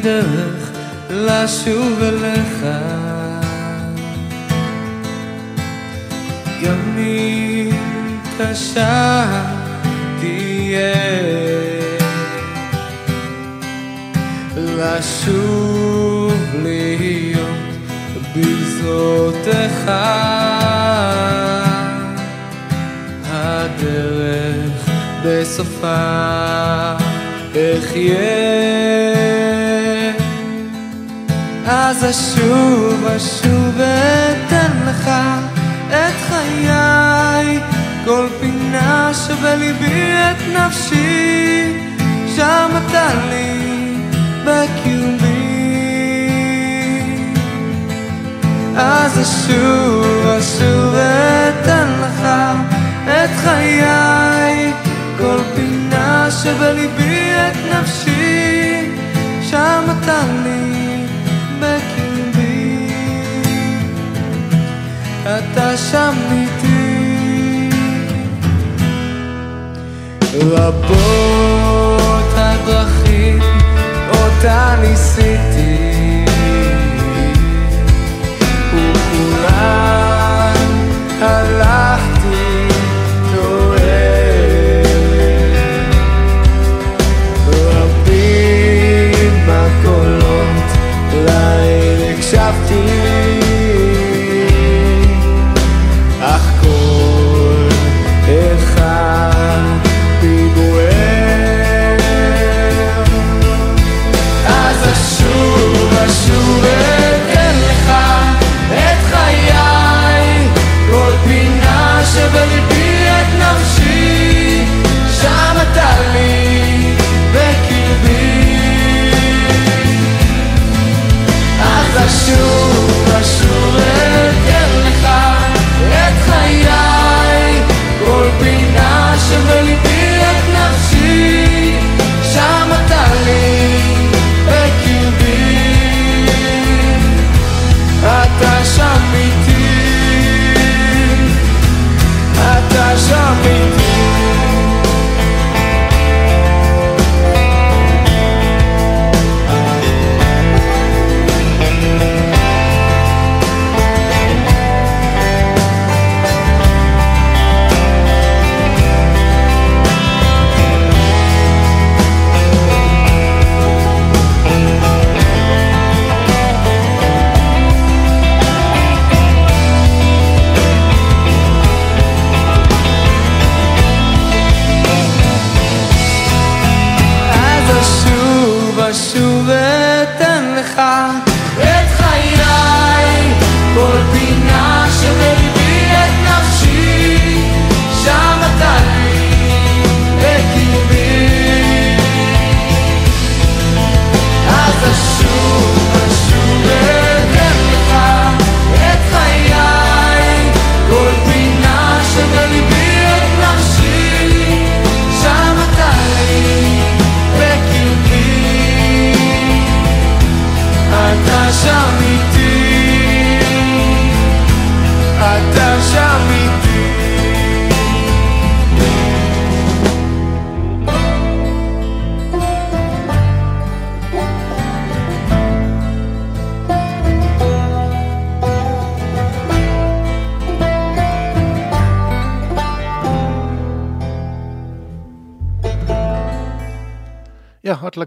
הדרך לשוב אליך. אם קשה תהיה לשוב להיות בגזרותיך הדרך בסופה אחיה אז אשוב אשוב ואתן לך את חיי. כל פינה שבליבי את נפשי שם אתה לי בקיומי. אז אשוב אשוב ואתן לך את חיי. כל פינה שבליבי את נפשי שם אתה לי אתה שם איתי. רבות הדרכים אותה ניסיתי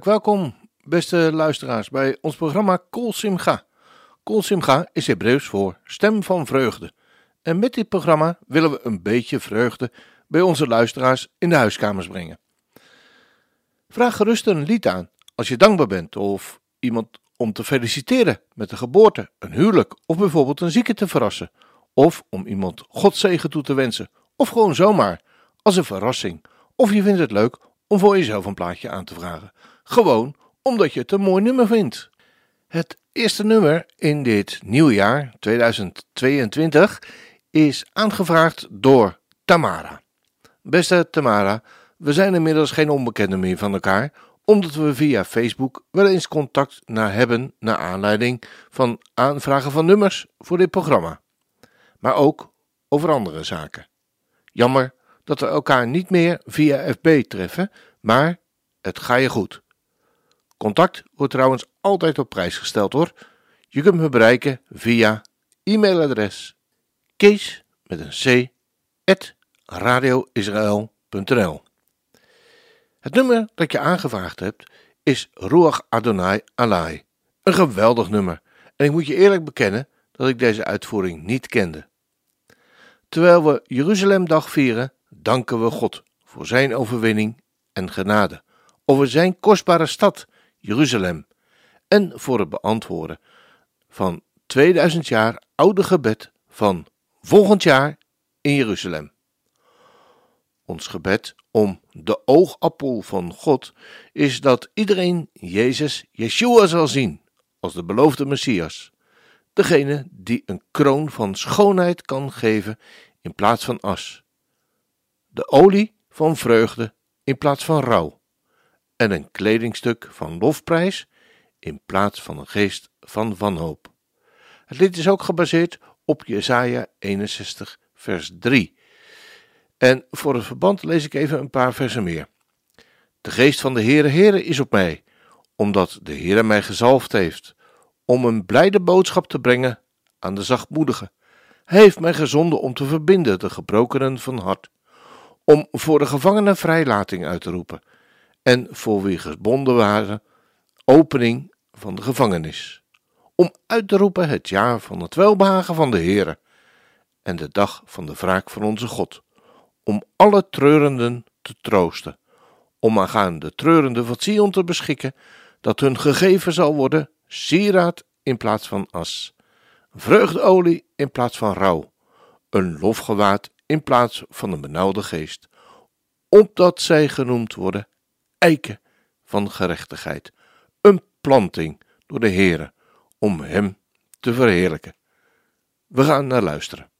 welkom, beste luisteraars, bij ons programma Kol Simcha. Kol Simcha is Hebreeuws voor stem van vreugde. En met dit programma willen we een beetje vreugde bij onze luisteraars in de huiskamers brengen. Vraag gerust een lied aan als je dankbaar bent of iemand om te feliciteren met een geboorte, een huwelijk of bijvoorbeeld een zieke te verrassen. Of om iemand Godzegen toe te wensen. Of gewoon zomaar, als een verrassing. Of je vindt het leuk om voor jezelf een plaatje aan te vragen. Gewoon omdat je het een mooi nummer vindt. Het eerste nummer in dit nieuwe jaar 2022 is aangevraagd door Tamara. Beste Tamara, we zijn inmiddels geen onbekenden meer van elkaar, omdat we via Facebook wel eens contact naar hebben naar aanleiding van aanvragen van nummers voor dit programma. Maar ook over andere zaken. Jammer dat we elkaar niet meer via FB treffen, maar het ga je goed. Contact wordt trouwens altijd op prijs gesteld hoor. Je kunt me bereiken via e-mailadres kees met een c at radioisrael.nl Het nummer dat je aangevraagd hebt is Ruach Adonai Alai. Een geweldig nummer en ik moet je eerlijk bekennen dat ik deze uitvoering niet kende. Terwijl we Jeruzalemdag vieren, danken we God voor zijn overwinning en genade over zijn kostbare stad Jeruzalem. En voor het beantwoorden van 2000 jaar oude gebed van volgend jaar in Jeruzalem. Ons gebed om de oogappel van God is dat iedereen Jezus, Yeshua zal zien als de beloofde Messias, degene die een kroon van schoonheid kan geven in plaats van as, de olie van vreugde in plaats van rouw en een kledingstuk van lofprijs in plaats van een geest van wanhoop. Het lied is ook gebaseerd op Jesaja 61 vers 3. En voor het verband lees ik even een paar versen meer. De geest van de Heere Heere is op mij, omdat de Heere mij gezalfd heeft, om een blijde boodschap te brengen aan de zachtmoedigen. Hij heeft mij gezonden om te verbinden de gebrokenen van hart, om voor de gevangenen vrijlating uit te roepen, en voor wie gebonden waren, opening van de gevangenis, om uit te roepen het jaar van het welbehagen van de Heere en de dag van de wraak van onze God, om alle treurenden te troosten, om aan de treurenden van Sion te beschikken, dat hun gegeven zal worden sieraad in plaats van as, vreugdeolie in plaats van rouw, een lofgewaad in plaats van een benauwde geest, opdat zij genoemd worden eiken van gerechtigheid, een planting door de Heere om Hem te verheerlijken. We gaan naar luisteren.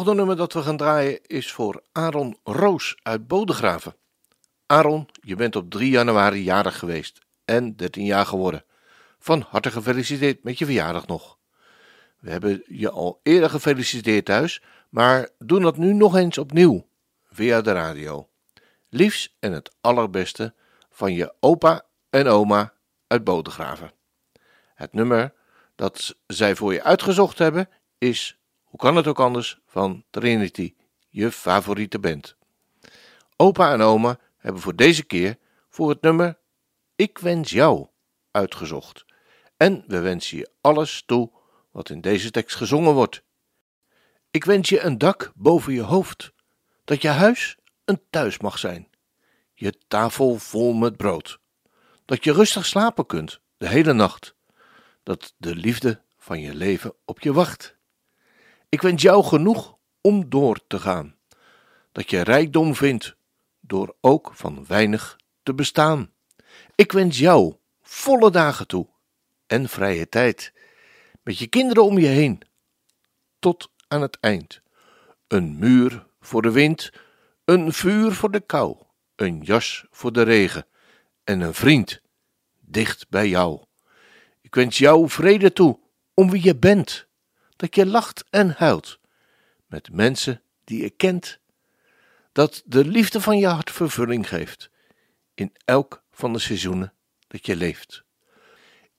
Volgende nummer dat we gaan draaien is voor Aaron Roos uit Bodegraven. Aaron, je bent op 3 januari jarig geweest en 13 jaar geworden. Van harte gefeliciteerd met je verjaardag nog. We hebben je al eerder gefeliciteerd thuis, maar doen dat nu nog eens opnieuw via de radio. Liefs en het allerbeste van je opa en oma uit Bodegraven. Het nummer dat zij voor je uitgezocht hebben is, hoe kan het ook anders, van Trinity, je favoriete band. Opa en oma hebben voor deze keer voor het nummer Ik wens jou uitgezocht. En we wensen je alles toe wat in deze tekst gezongen wordt. Ik wens je een dak boven je hoofd, dat je huis een thuis mag zijn, je tafel vol met brood, dat je rustig slapen kunt de hele nacht, dat de liefde van je leven op je wacht. Ik wens jou genoeg om door te gaan, dat je rijkdom vindt door ook van weinig te bestaan. Ik wens jou volle dagen toe en vrije tijd, met je kinderen om je heen, tot aan het eind. Een muur voor de wind, een vuur voor de kou, een jas voor de regen en een vriend dicht bij jou. Ik wens jou vrede toe om wie je bent, dat je lacht en huilt met mensen die je kent, dat de liefde van je hart vervulling geeft in elk van de seizoenen dat je leeft.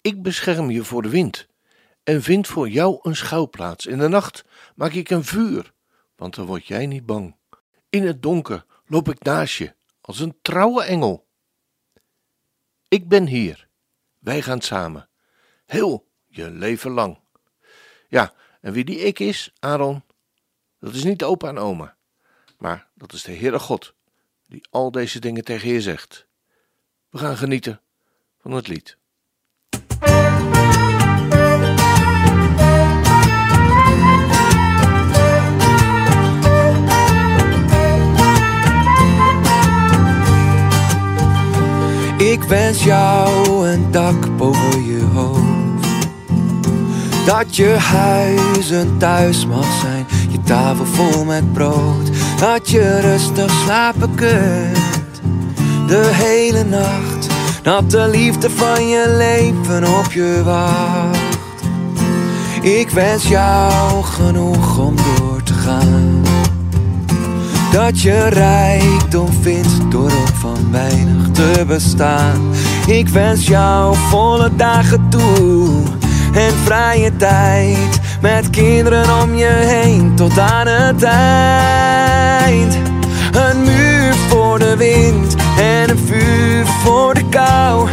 Ik bescherm je voor de wind en vind voor jou een schuilplaats. In de nacht maak ik een vuur, want dan word jij niet bang. In het donker loop ik naast je als een trouwe engel. Ik ben hier, wij gaan samen, heel je leven lang. Ja, en wie die ik is, Aaron, dat is niet opa en oma, maar dat is de Heere God, die al deze dingen tegen je zegt. We gaan genieten van het lied. Ik wens jou een dak boven je hoofd. Dat je huis een thuis mag zijn, je tafel vol met brood. Dat je rustig slapen kunt, de hele nacht. Dat de liefde van je leven op je wacht. Ik wens jou genoeg om door te gaan. Dat je rijkdom vindt door ook van weinig te bestaan. Ik wens jou volle dagen toe en vrije tijd. Met kinderen om je heen tot aan het eind. Een muur voor de wind en een vuur voor de kou.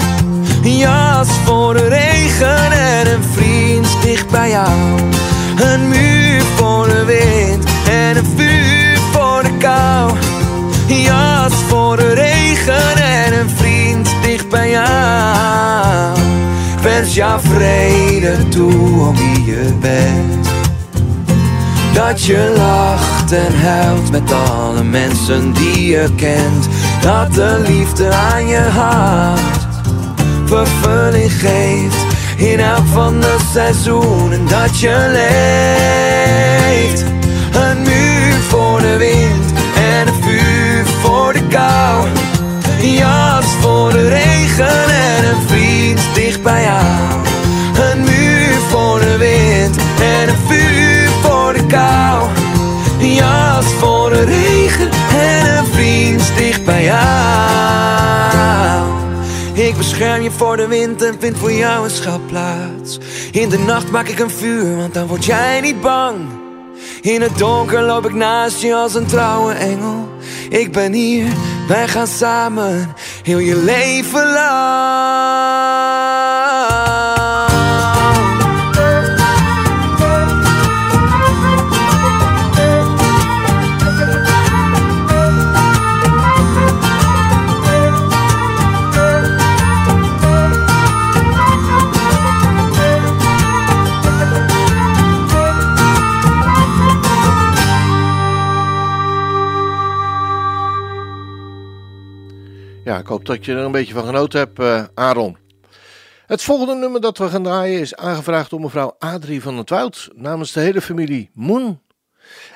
Een jas voor de regen en een vriend dicht bij jou. Een muur voor de wind en een vuur voor de kou. Een jas voor de regen en een vriend dicht bij jou. Wens vrede toe om wie je bent. Dat je lacht en huilt met alle mensen die je kent. Dat de liefde aan je hart vervulling geeft. In elk van de seizoenen dat je leeft. Een muur voor de wind en een vuur voor de kou. Een jas voor de regen en een bij jou. Een muur voor de wind en een vuur voor de kou. Een jas voor de regen en een vriend dicht bij jou. Ik bescherm je voor de wind en vind voor jou een schuilplaats. In de nacht maak ik een vuur, want dan word jij niet bang. In het donker loop ik naast je als een trouwe engel. Ik ben hier, wij gaan samen, heel je leven lang. Ja, ik hoop dat je er een beetje van genoten hebt, eh, Aaron. Het volgende nummer dat we gaan draaien is aangevraagd door mevrouw Adrie van het Woud namens de hele familie Moen.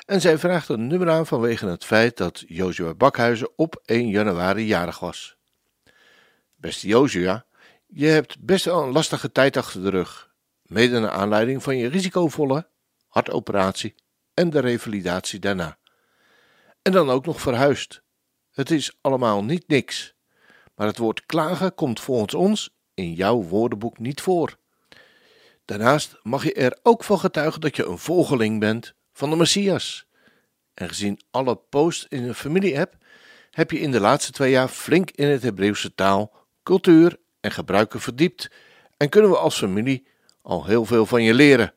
En zij vraagt een nummer aan vanwege het feit dat Joshua Bakhuizen op 1 januari jarig was. Beste Joshua, je hebt best wel een lastige tijd achter de rug, mede naar aanleiding van je risicovolle hartoperatie en de revalidatie daarna. En dan ook nog verhuisd. Het is allemaal niet niks, maar het woord klagen komt volgens ons in jouw woordenboek niet voor. Daarnaast mag je er ook van getuigen dat je een volgeling bent van de Messias. En gezien alle posts in een familie-app heb je in de laatste twee jaar flink in het Hebreeuwse taal, cultuur en gebruiken verdiept en kunnen we als familie al heel veel van je leren.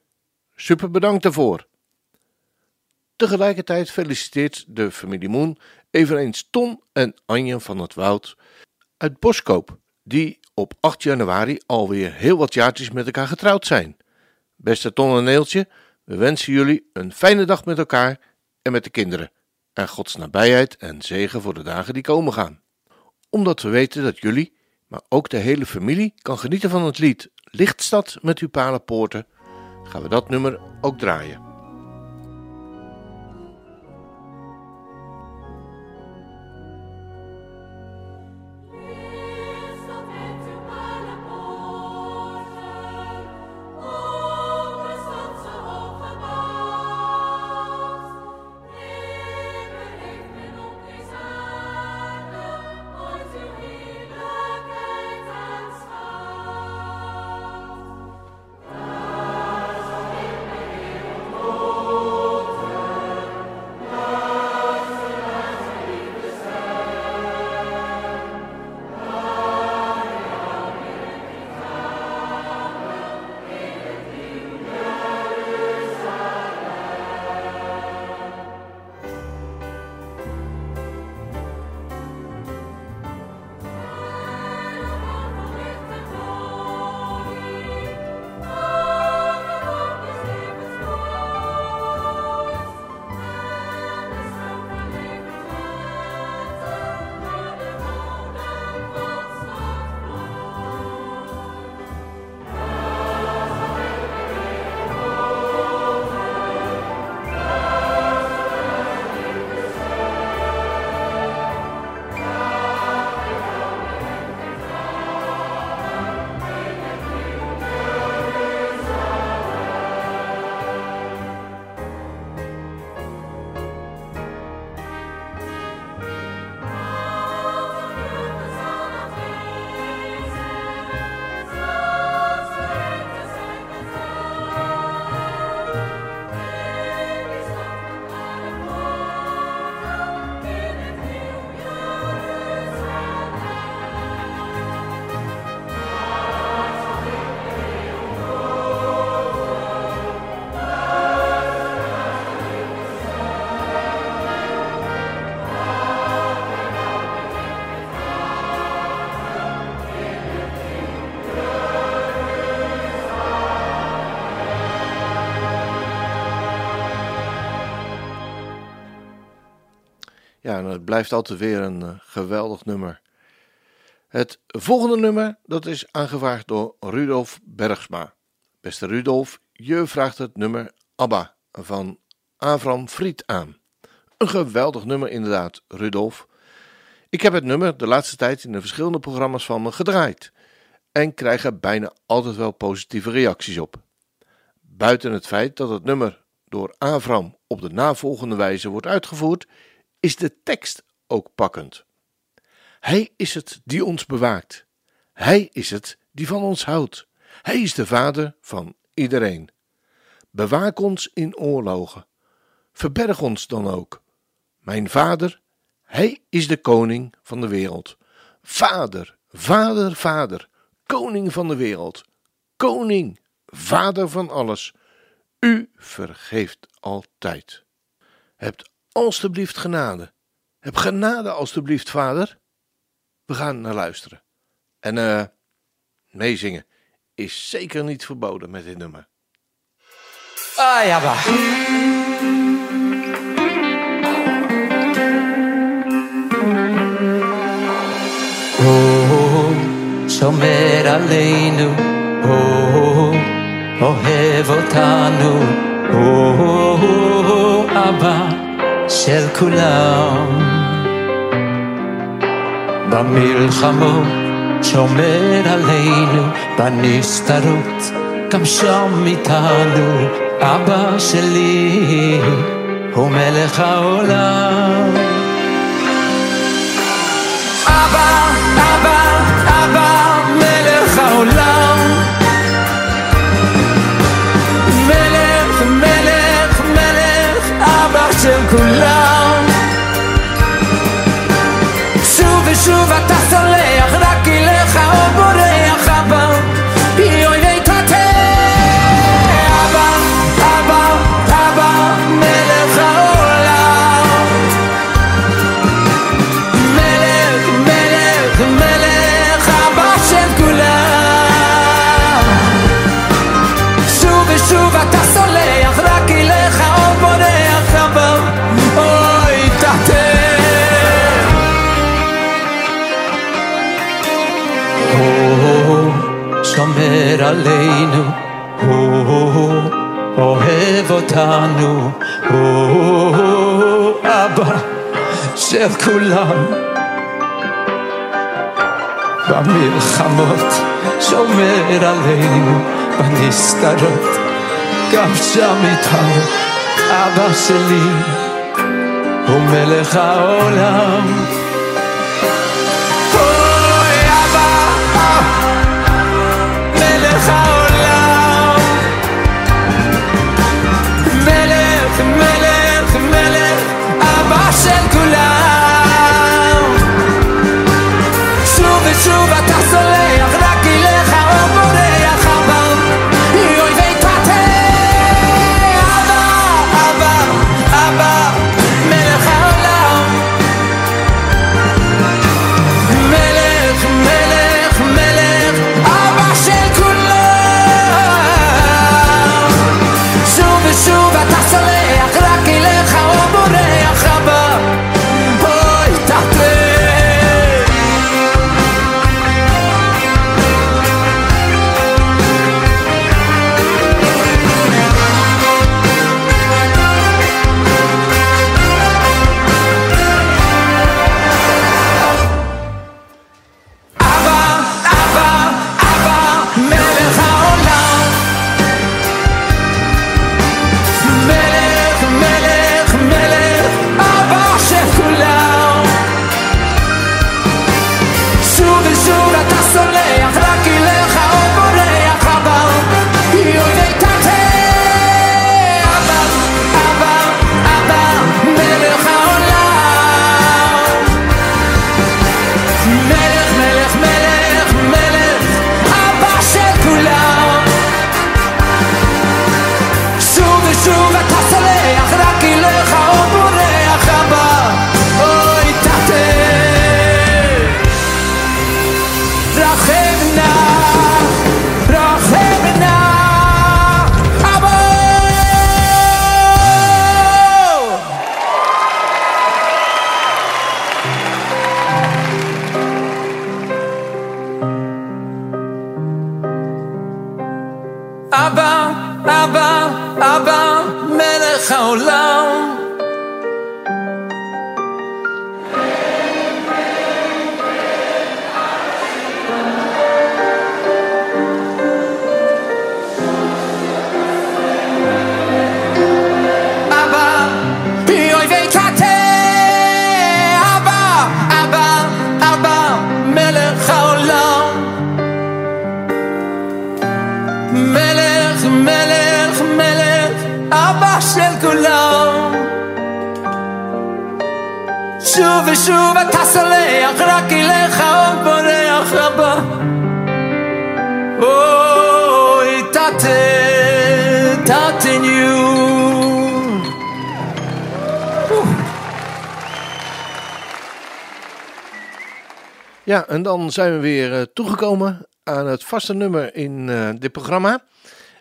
Super bedankt daarvoor. Tegelijkertijd feliciteert de familie Moon eveneens Ton en Anje van het Woud uit Boskoop, die op 8 januari alweer heel wat jaartjes met elkaar getrouwd zijn. Beste Ton en Neeltje, we wensen jullie een fijne dag met elkaar en met de kinderen. En Gods nabijheid en zegen voor de dagen die komen gaan. Omdat we weten dat jullie, maar ook de hele familie, kan genieten van het lied Lichtstad met uw palenpoorten, gaan we dat nummer ook draaien. Het blijft altijd weer een uh, geweldig nummer. Het volgende nummer, dat is aangevraagd door Rudolf Bergsma. Beste Rudolf, je vraagt het nummer ABBA van Avram Fried aan. Een geweldig nummer inderdaad, Rudolf. Ik heb het nummer de laatste tijd in de verschillende programma's van me gedraaid en krijg er bijna altijd wel positieve reacties op. Buiten het feit dat het nummer door Avram op de navolgende wijze wordt uitgevoerd, is de tekst ook pakkend. Hij is het die ons bewaakt. Hij is het die van ons houdt. Hij is de vader van iedereen. Bewaak ons in oorlogen. Verberg ons dan ook. Mijn vader, hij is de koning van de wereld. Vader, vader, vader, koning van de wereld. Koning, vader van alles. U vergeeft altijd. Hebt alstublieft genade. Heb genade alstublieft, vader. We gaan naar luisteren. En uh, meezingen is zeker niet verboden met dit nummer. Ah, ja, oh, oh, Aleinu, oh, oh, oh, oh, Abba. של כולם. במלחמות שומר עלינו, בנסתרות גם שם איתנו, אבא שלי הוא מלך העולם. אבא, אבא, אבא, מלך העולם. אותנו, הוא אבא של כולם. במלחמות שומר עלינו, בנסתרות, גם שם איתנו, אבא שלי הוא מלך העולם. אוי, אבא, אה, מלך העולם. Dan zijn we weer eh, toegekomen aan het vaste nummer in eh, dit programma.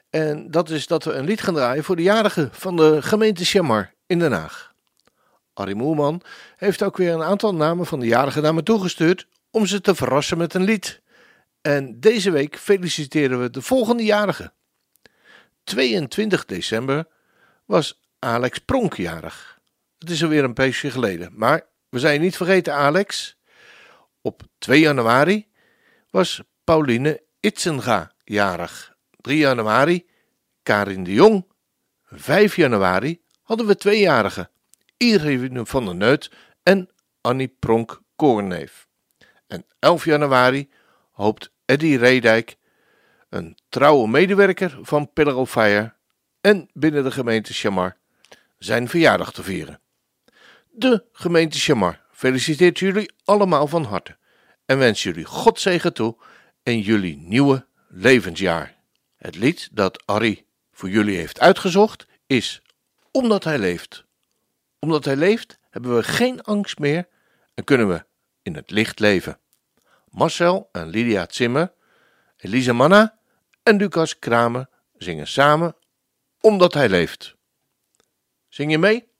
En dat is dat we een lied gaan draaien voor de jarigen van de gemeente Chamar in Den Haag. Arie Moerman heeft ook weer een aantal namen van de jarigen naar me toegestuurd om ze te verrassen met een lied. En deze week feliciteren we de volgende jarige. 22 december was Alex Pronk jarig. Het is alweer een peesje geleden, maar we zijn niet vergeten Alex. Op 2 januari was Pauline Itzenga jarig. 3 januari Karin de Jong. 5 januari hadden we tweejarigen. Irene van der Neut en Annie Pronk Koorneef. En 11 januari hoopt Eddy Redijk, een trouwe medewerker van Pillar of Fire en binnen de gemeente Chamar, zijn verjaardag te vieren. De gemeente Chamar feliciteert jullie allemaal van harte en wens jullie Godzegen toe in jullie nieuwe levensjaar. Het lied dat Ari voor jullie heeft uitgezocht is Omdat hij leeft. Omdat hij leeft hebben we geen angst meer en kunnen we in het licht leven. Marcel en Lydia Zimmer, Elisa Manna en Lucas Kramer zingen samen Omdat hij leeft. Zing je mee?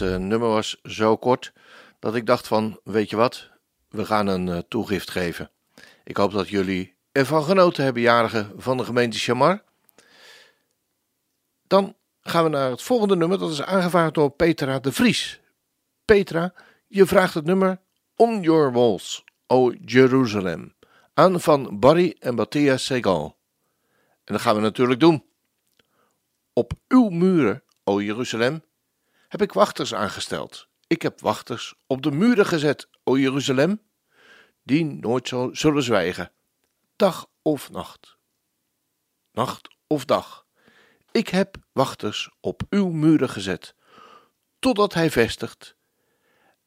Nummer was zo kort dat ik dacht van, weet je wat, we gaan een eh, toegift geven. Ik hoop dat jullie ervan genoten hebben, jarigen van de gemeente Chamar. Dan gaan we naar het volgende nummer, dat is aangevraagd door Petra de Vries. Petra, je vraagt het nummer On Your Walls, O Jerusalem, aan van Barry en Matthias Segal. En dat gaan we natuurlijk doen. Op uw muren, O Jeruzalem, heb ik wachters aangesteld. Ik heb wachters op de muren gezet, o Jeruzalem, die nooit zullen zwijgen, dag of nacht. Nacht of dag. Ik heb wachters op uw muren gezet, totdat hij vestigt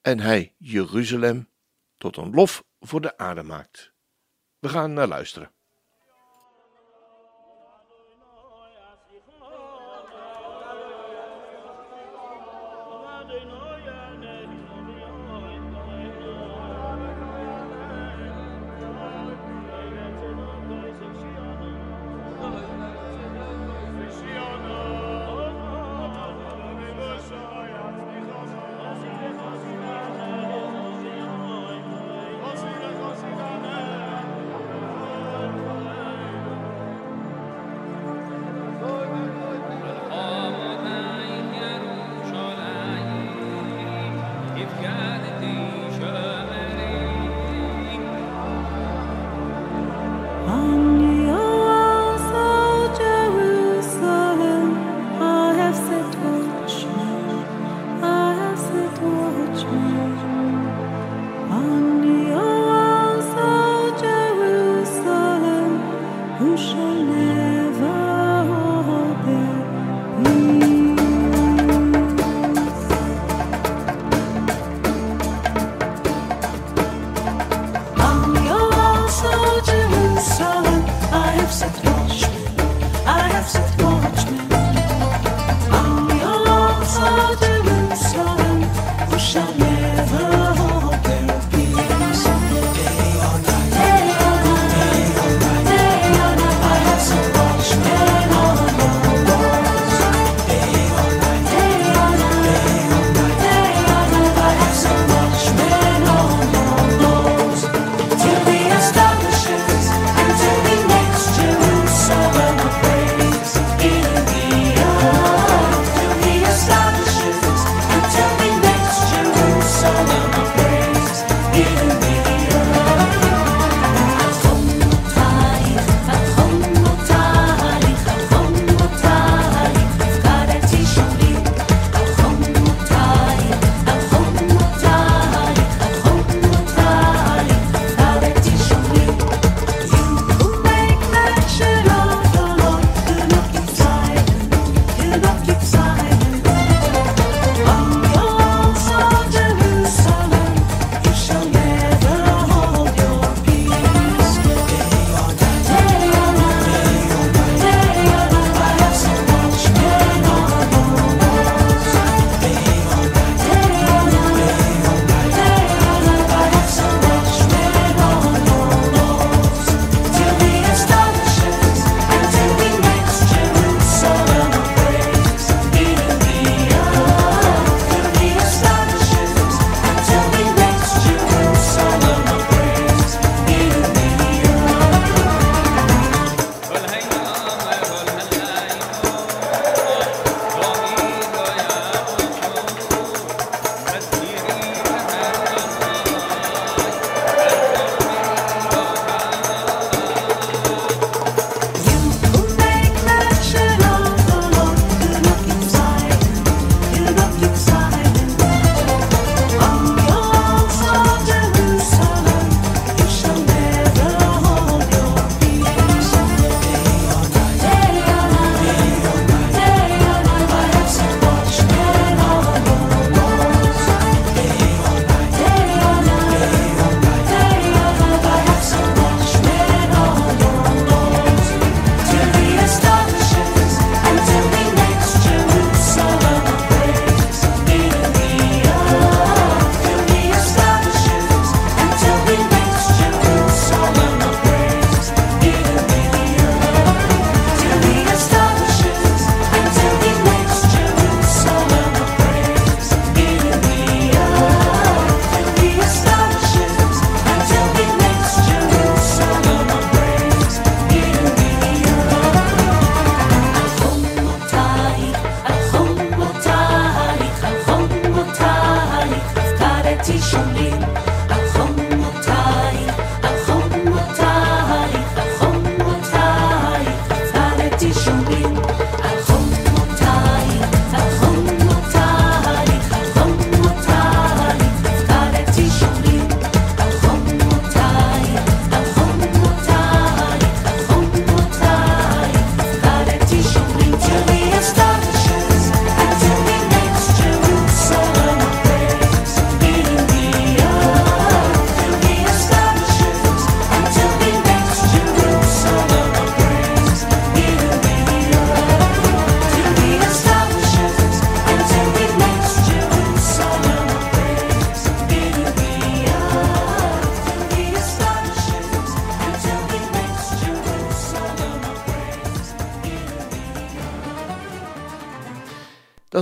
en hij Jeruzalem tot een lof voor de aarde maakt. We gaan naar luisteren.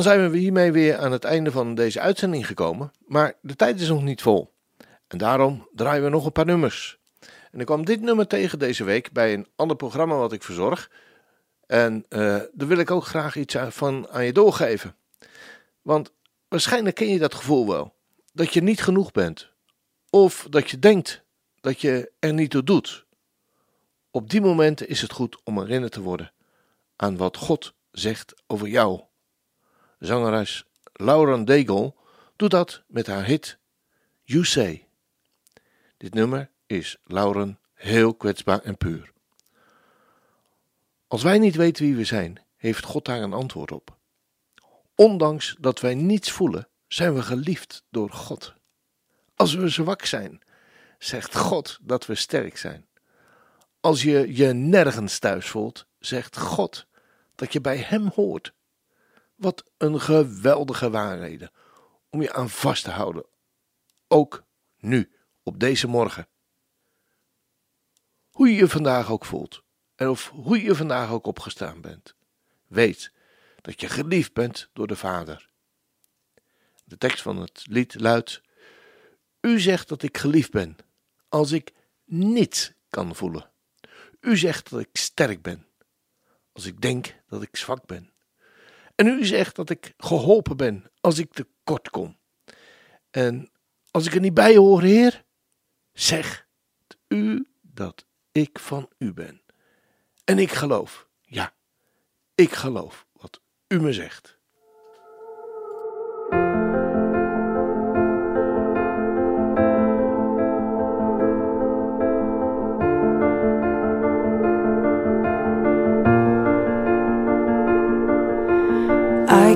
Dan zijn we hiermee weer aan het einde van deze uitzending gekomen, maar de tijd is nog niet vol. En daarom draaien we nog een paar nummers. En ik kwam dit nummer tegen deze week bij een ander programma wat ik verzorg. En uh, daar wil ik ook graag iets van aan je doorgeven. Want waarschijnlijk ken je dat gevoel wel. Dat je niet genoeg bent. Of dat je denkt dat je er niet toe doet. Op die momenten is het goed om herinnerd te worden aan wat God zegt over jou. Zangeres Lauren Daigle doet dat met haar hit You Say. Dit nummer is Lauren heel kwetsbaar en puur. Als wij niet weten wie we zijn, heeft God daar een antwoord op. Ondanks dat wij niets voelen, zijn we geliefd door God. Als we zwak zijn, zegt God dat we sterk zijn. Als je je nergens thuis voelt, zegt God dat je bij Hem hoort. Wat een geweldige waarheden om je aan vast te houden. Ook nu, op deze morgen. Hoe je je vandaag ook voelt en of hoe je vandaag ook opgestaan bent. Weet dat je geliefd bent door de Vader. De tekst van het lied luidt: U zegt dat ik geliefd ben als ik niets kan voelen. U zegt dat ik sterk ben als ik denk dat ik zwak ben. En u zegt dat ik geholpen ben als ik tekort kom. En als ik er niet bij hoor, Heer, zeg u dat ik van u ben. En ik geloof, ja, ik geloof wat u me zegt.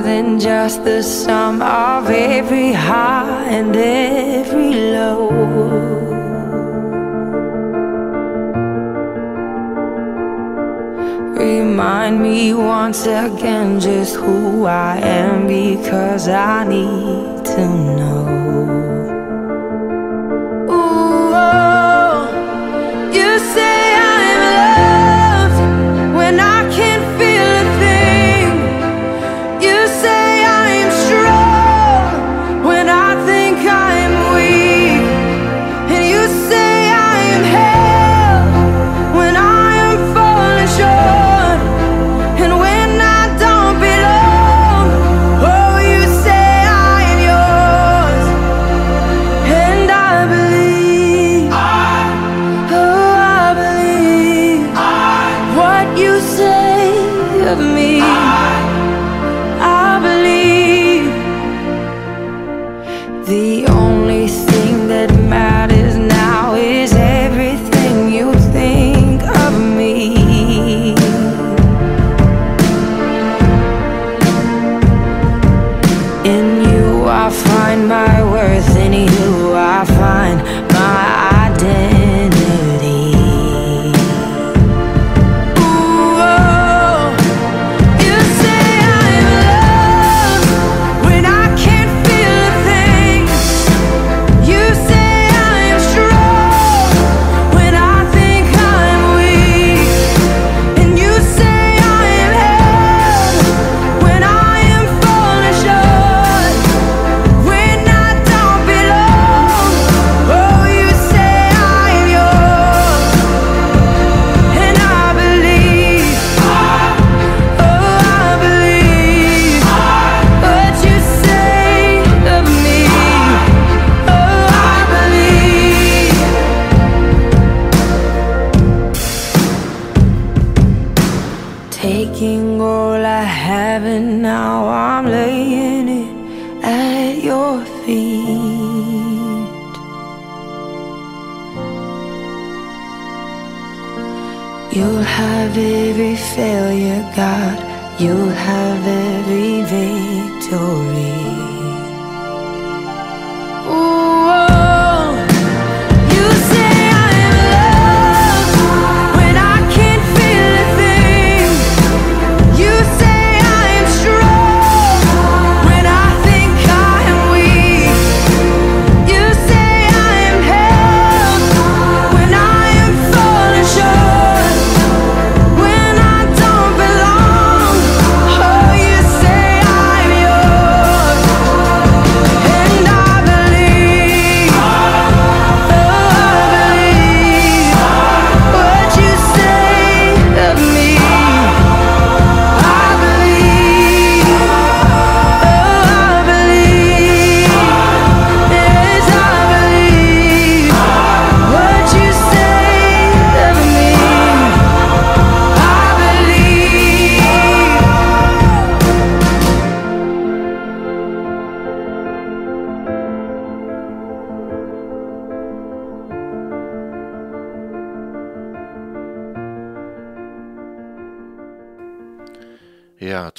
than just the sum of every high and every low? Remind me once again just who I am because I need to know. Ooh, oh, you say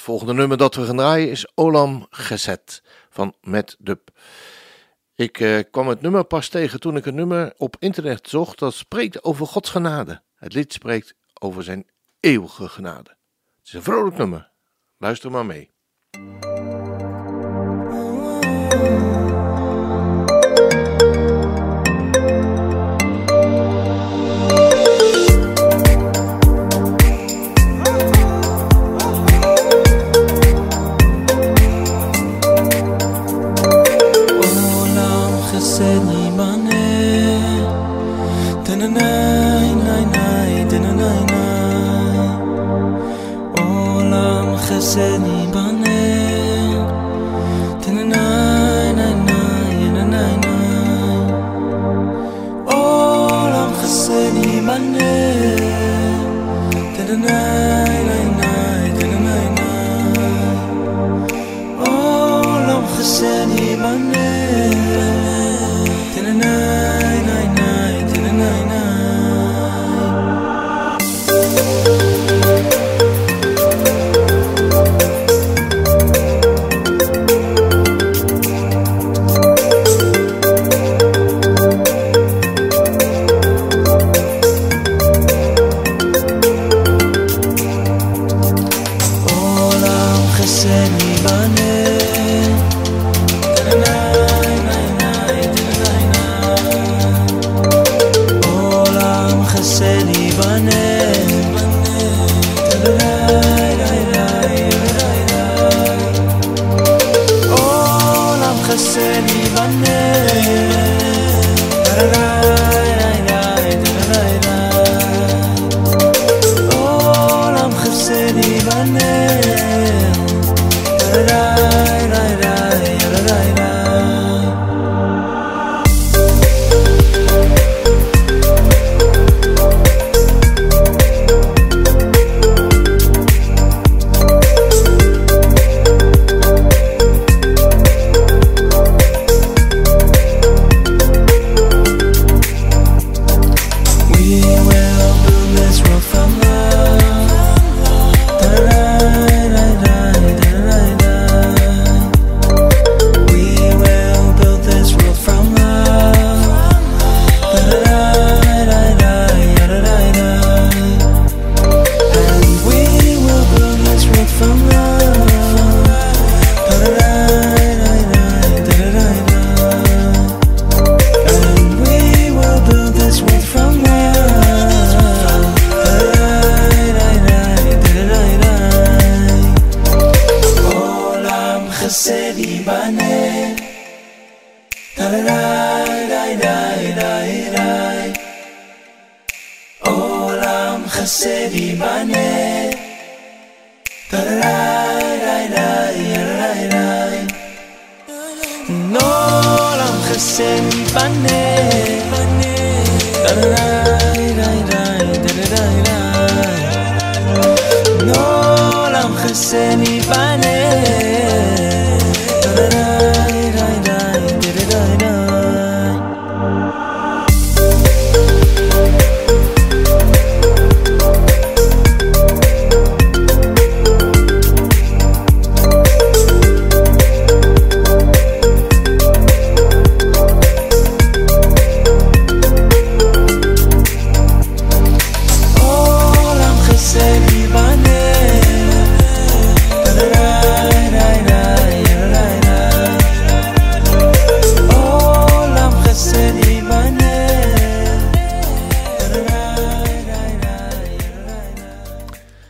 volgende nummer dat we gaan draaien is Olam Gezet van Matt Dub. Ik eh, kwam het nummer pas tegen toen ik een nummer op internet zocht dat spreekt over Gods genade. Het lied spreekt over zijn eeuwige genade. Het is een vrolijk nummer. Luister maar mee. i yibaner Tenanay, nay, nay, nay, nay, nay Olam chesed yibaner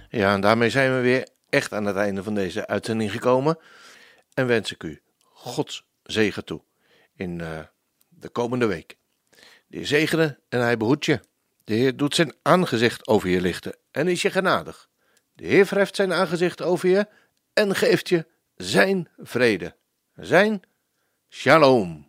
Ja, en daarmee zijn we weer echt aan het einde van deze uitzending gekomen. En wens ik u Gods zegen toe in eh, de komende week. De Heer zegene en hij behoedt je. De Heer doet zijn aangezicht over je lichten en is je genadig. De Heer verheft zijn aangezicht over je en geeft je zijn vrede. Zijn shalom.